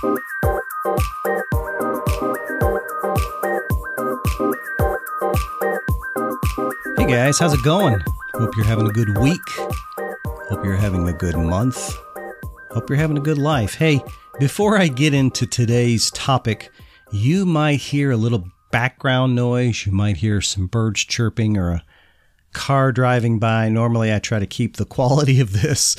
Hey guys, how's it going? Hope you're having a good week. Hope you're having a good month. Hope you're having a good life. Hey, before I get into today's topic, you might hear a little background noise. You might hear some birds chirping or a car driving by. Normally, I try to keep the quality of this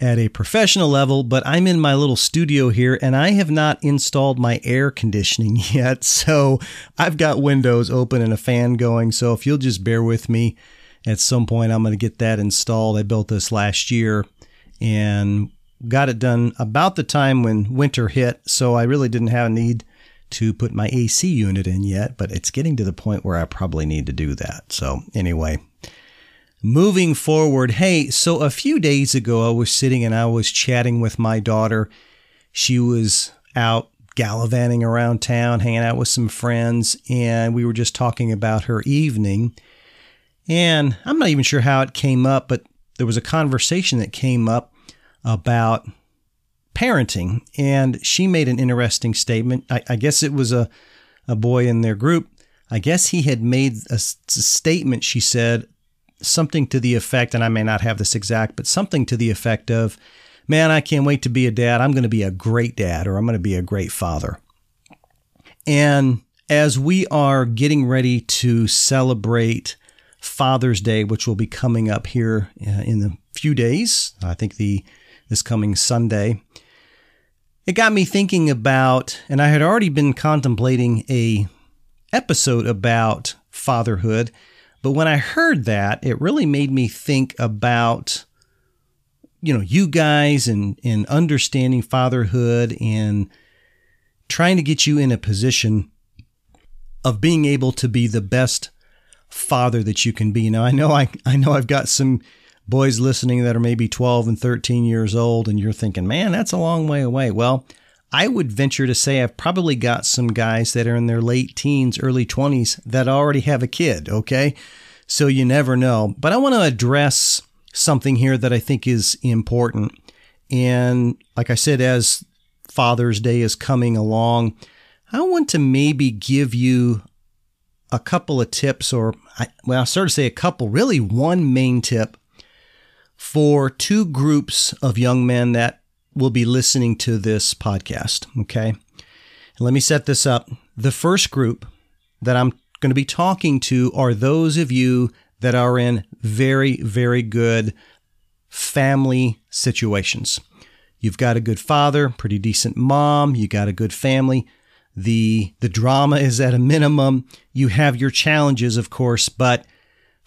at a professional level, but I'm in my little studio here and I have not installed my air conditioning yet. So I've got windows open and a fan going. So if you'll just bear with me, at some point I'm going to get that installed. I built this last year and got it done about the time when winter hit. So I really didn't have a need to put my AC unit in yet, but it's getting to the point where I probably need to do that. So anyway, Moving forward, hey, so a few days ago, I was sitting and I was chatting with my daughter. She was out gallivanting around town, hanging out with some friends, and we were just talking about her evening. And I'm not even sure how it came up, but there was a conversation that came up about parenting, and she made an interesting statement. I, I guess it was a, a boy in their group. I guess he had made a, a statement, she said, something to the effect, and I may not have this exact, but something to the effect of, man, I can't wait to be a dad. I'm going to be a great dad or I'm going to be a great father. And as we are getting ready to celebrate Father's Day, which will be coming up here uh, in a few days, I think the this coming Sunday, it got me thinking about, and I had already been contemplating a episode about fatherhood but when I heard that, it really made me think about, you know, you guys and, and understanding fatherhood and trying to get you in a position of being able to be the best father that you can be. Now, I know I, I know I've got some boys listening that are maybe 12 and 13 years old, and you're thinking, man, that's a long way away. Well, I would venture to say I've probably got some guys that are in their late teens, early 20s that already have a kid, okay? So you never know. But I want to address something here that I think is important. And like I said, as Father's Day is coming along, I want to maybe give you a couple of tips, or well, I'll sort of say a couple, really one main tip for two groups of young men that will be listening to this podcast. Okay. let me set this up. The first group that I'm going to be talking to are those of you that are in very, very good family situations. You've got a good father, pretty decent mom, you got a good family. The the drama is at a minimum. You have your challenges, of course, but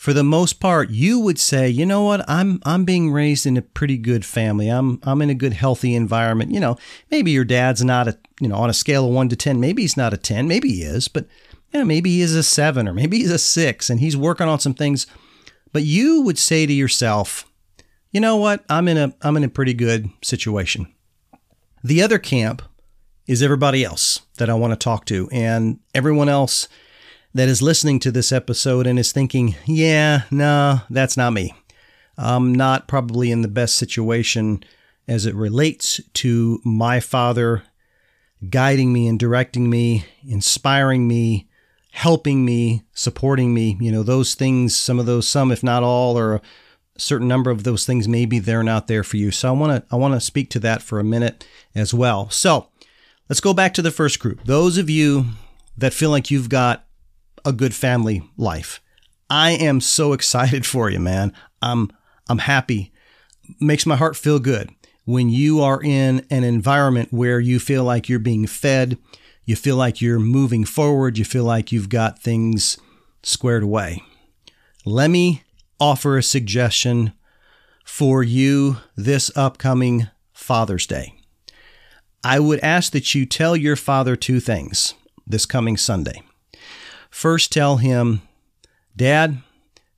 for the most part, you would say, you know what, I'm I'm being raised in a pretty good family. I'm I'm in a good, healthy environment. You know, maybe your dad's not a you know on a scale of one to ten, maybe he's not a ten, maybe he is, but yeah, maybe he is a seven or maybe he's a six, and he's working on some things. But you would say to yourself, you know what, I'm in a I'm in a pretty good situation. The other camp is everybody else that I want to talk to, and everyone else that is listening to this episode and is thinking, yeah, no, that's not me. I'm not probably in the best situation as it relates to my father guiding me and directing me, inspiring me, helping me, supporting me. You know, those things, some of those, some, if not all, or a certain number of those things, maybe they're not there for you. So I want to, I want to speak to that for a minute as well. So let's go back to the first group. Those of you that feel like you've got a good family life. I am so excited for you, man. I'm I'm happy. Makes my heart feel good when you are in an environment where you feel like you're being fed, you feel like you're moving forward, you feel like you've got things squared away. Let me offer a suggestion for you this upcoming Father's Day. I would ask that you tell your father two things this coming Sunday. First, tell him, Dad,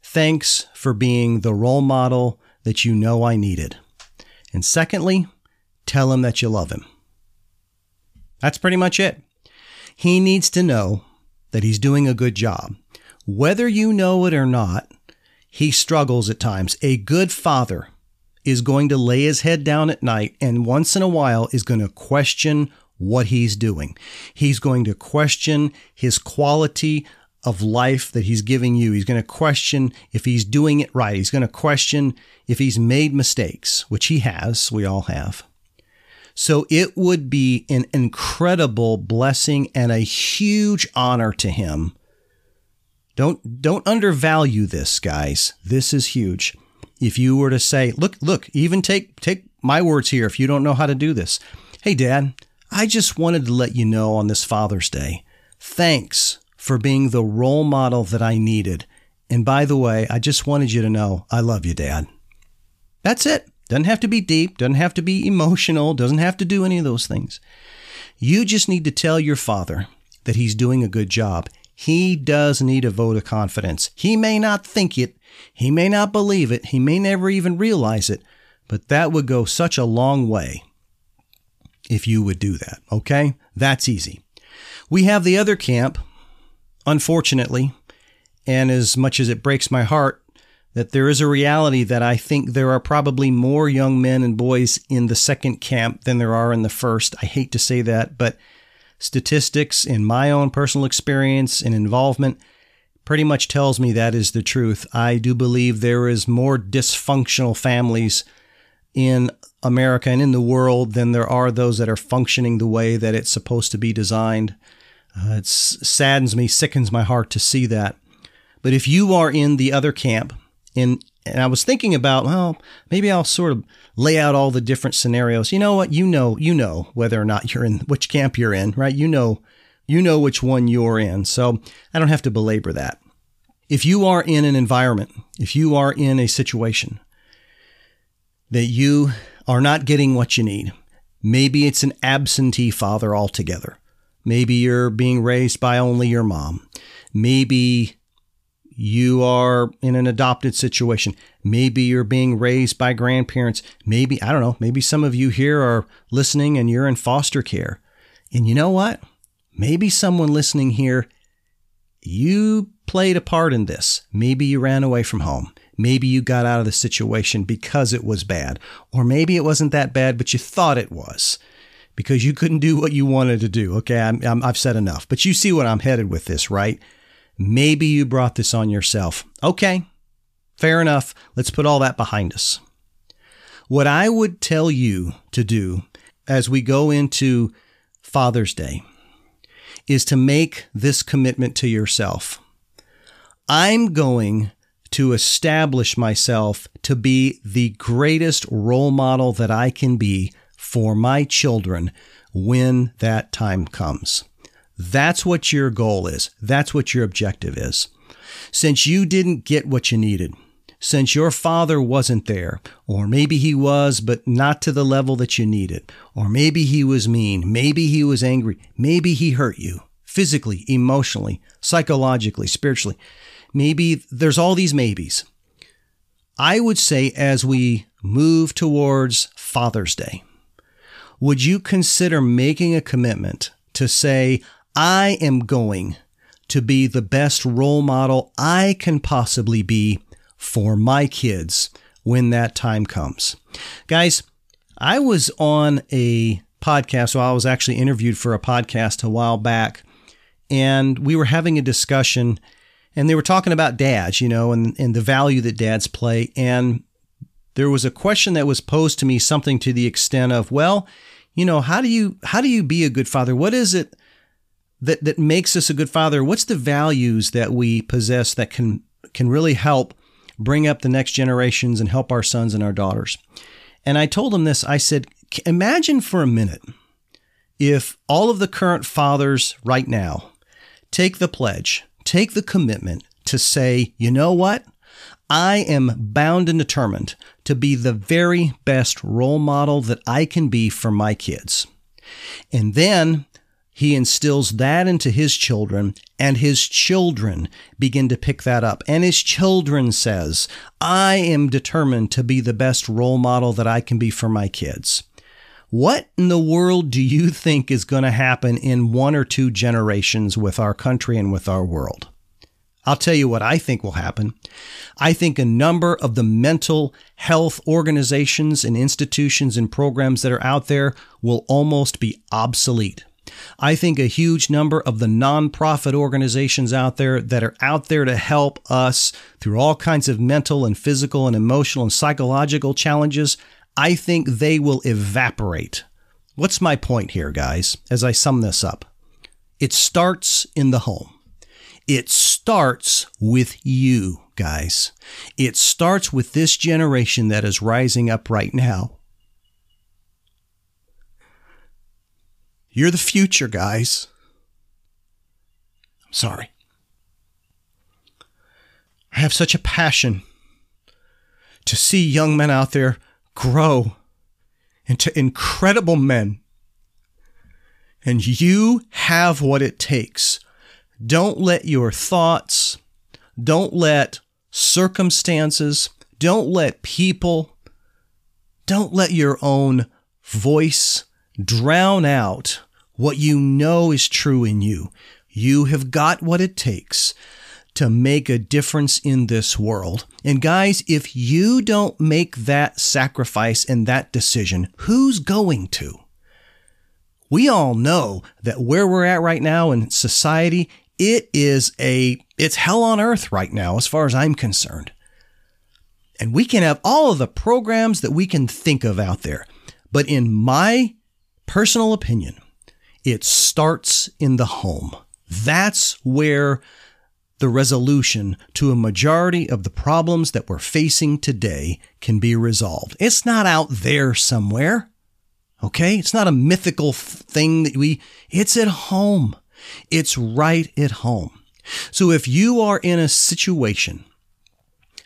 thanks for being the role model that you know I needed. And secondly, tell him that you love him. That's pretty much it. He needs to know that he's doing a good job. Whether you know it or not, he struggles at times. A good father is going to lay his head down at night and once in a while is going to question what he's doing. He's going to question his quality of life that he's giving you. He's going to question if he's doing it right. He's going to question if he's made mistakes, which he has. We all have. So it would be an incredible blessing and a huge honor to him. Don't don't undervalue this, guys. This is huge. If you were to say, look, look, even take take my words here if you don't know how to do this. Hey dad, I just wanted to let you know on this Father's Day. Thanks for being the role model that I needed. And by the way, I just wanted you to know I love you, Dad. That's it. Doesn't have to be deep, doesn't have to be emotional, doesn't have to do any of those things. You just need to tell your father that he's doing a good job. He does need a vote of confidence. He may not think it, he may not believe it, he may never even realize it, but that would go such a long way if you would do that. Okay? That's easy. We have the other camp unfortunately, and as much as it breaks my heart, that there is a reality that I think there are probably more young men and boys in the second camp than there are in the first. I hate to say that, but statistics in my own personal experience and involvement pretty much tells me that is the truth. I do believe there is more dysfunctional families in America and in the world than there are those that are functioning the way that it's supposed to be designed. Uh, it saddens me, sickens my heart to see that. But if you are in the other camp, and and I was thinking about, well, maybe I'll sort of lay out all the different scenarios. You know what? You know, you know whether or not you're in which camp you're in, right? You know, you know which one you're in. So I don't have to belabor that. If you are in an environment, if you are in a situation that you are not getting what you need, maybe it's an absentee father altogether. Maybe you're being raised by only your mom. Maybe you are in an adopted situation. Maybe you're being raised by grandparents. Maybe, I don't know, maybe some of you here are listening and you're in foster care. And you know what? Maybe someone listening here, you played a part in this. Maybe you ran away from home. Maybe you got out of the situation because it was bad. Or maybe it wasn't that bad, but you thought it was because you couldn't do what you wanted to do. Okay, i have said enough. But you see what I'm headed with this, right? Maybe you brought this on yourself. Okay, fair enough. Let's put all that behind us. What I would tell you to do as we go into Father's Day is to make this commitment to yourself. I'm going to establish myself to be the greatest role model that I can be for my children when that time comes. That's what your goal is. That's what your objective is. Since you didn't get what you needed, since your father wasn't there, or maybe he was, but not to the level that you needed, or maybe he was mean, maybe he was angry, maybe he hurt you physically, emotionally, psychologically, spiritually. Maybe there's all these maybes. I would say as we move towards Father's Day, would you consider making a commitment to say, I am going to be the best role model I can possibly be for my kids when that time comes? Guys, I was on a podcast, so I was actually interviewed for a podcast a while back, and we were having a discussion, and they were talking about dads, you know, and, and the value that dads play. And there was a question that was posed to me, something to the extent of, well, you know, how do you how do you be a good father? What is it that that makes us a good father? What's the values that we possess that can can really help bring up the next generations and help our sons and our daughters? And I told them this. I said, imagine for a minute if all of the current fathers right now take the pledge, take the commitment to say, you know what? I am bound and determined to be the very best role model that I can be for my kids. And then he instills that into his children and his children begin to pick that up and his children says i am determined to be the best role model that i can be for my kids what in the world do you think is going to happen in one or two generations with our country and with our world I'll tell you what I think will happen. I think a number of the mental health organizations and institutions and programs that are out there will almost be obsolete. I think a huge number of the nonprofit organizations out there that are out there to help us through all kinds of mental and physical and emotional and psychological challenges, I think they will evaporate. What's my point here, guys, as I sum this up? It starts in the home. It starts with you, guys. It starts with this generation that is rising up right now. You're the future, guys. I'm sorry. I have such a passion to see young men out there grow into incredible men. And you have what it takes don't let your thoughts, don't let circumstances, don't let people, don't let your own voice drown out what you know is true in you. You have got what it takes to make a difference in this world. And guys, if you don't make that sacrifice and that decision, who's going to? We all know that where we're at right now in society, it is a it's hell on earth right now as far as I'm concerned. And we can have all of the programs that we can think of out there. But in my personal opinion, it starts in the home. That's where the resolution to a majority of the problems that we're facing today can be resolved. It's not out there somewhere. Okay? It's not a mythical thing that we, it's at home. It's right at home. So if you are in a situation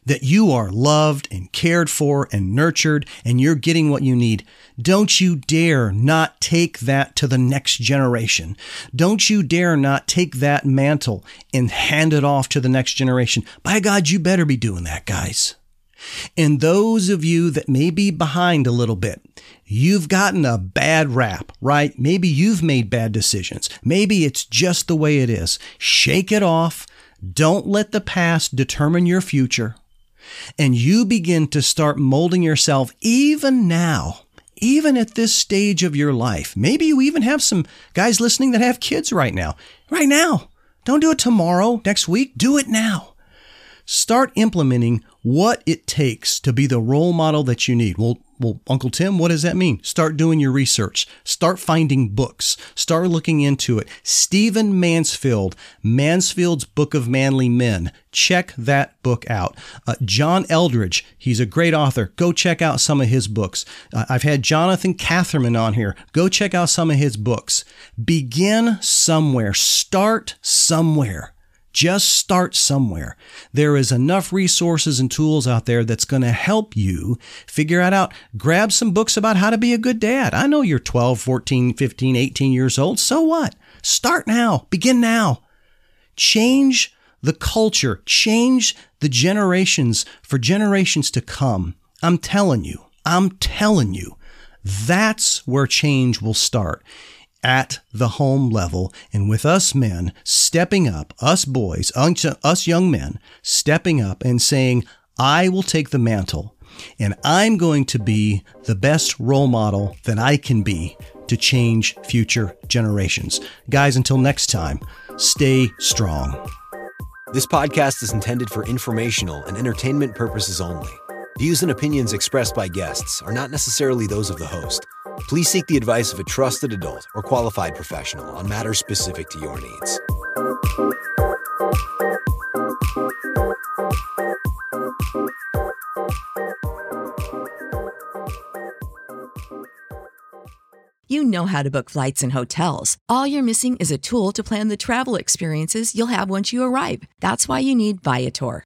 that you are loved and cared for and nurtured and you're getting what you need, don't you dare not take that to the next generation. Don't you dare not take that mantle and hand it off to the next generation. By God, you better be doing that, guys. And those of you that may be behind a little bit, you've gotten a bad rap, right? Maybe you've made bad decisions. Maybe it's just the way it is. Shake it off. Don't let the past determine your future. And you begin to start molding yourself even now, even at this stage of your life. Maybe you even have some guys listening that have kids right now. Right now. Don't do it tomorrow, next week. Do it now. Start implementing what it takes to be the role model that you need. Well, well, Uncle Tim, what does that mean? Start doing your research. Start finding books. Start looking into it. Stephen Mansfield, Mansfield's Book of Manly Men. Check that book out. Uh, John Eldredge, he's a great author. Go check out some of his books. Uh, I've had Jonathan Catherman on here. Go check out some of his books. Begin somewhere. Start somewhere. Just start somewhere. There is enough resources and tools out there that's going to help you figure it out. Grab some books about how to be a good dad. I know you're 12, 14, 15, 18 years old. So what? Start now. Begin now. Change the culture. Change the generations for generations to come. I'm telling you. I'm telling you. That's where change will start at the home level and with us men stepping up, us boys, us young men stepping up and saying, I will take the mantle and I'm going to be the best role model that I can be to change future generations. Guys, until next time, stay strong. This podcast is intended for informational and entertainment purposes only. Views and opinions expressed by guests are not necessarily those of the host. Please seek the advice of a trusted adult or qualified professional on matters specific to your needs. You know how to book flights and hotels. All you're missing is a tool to plan the travel experiences you'll have once you arrive. That's why you need Viator.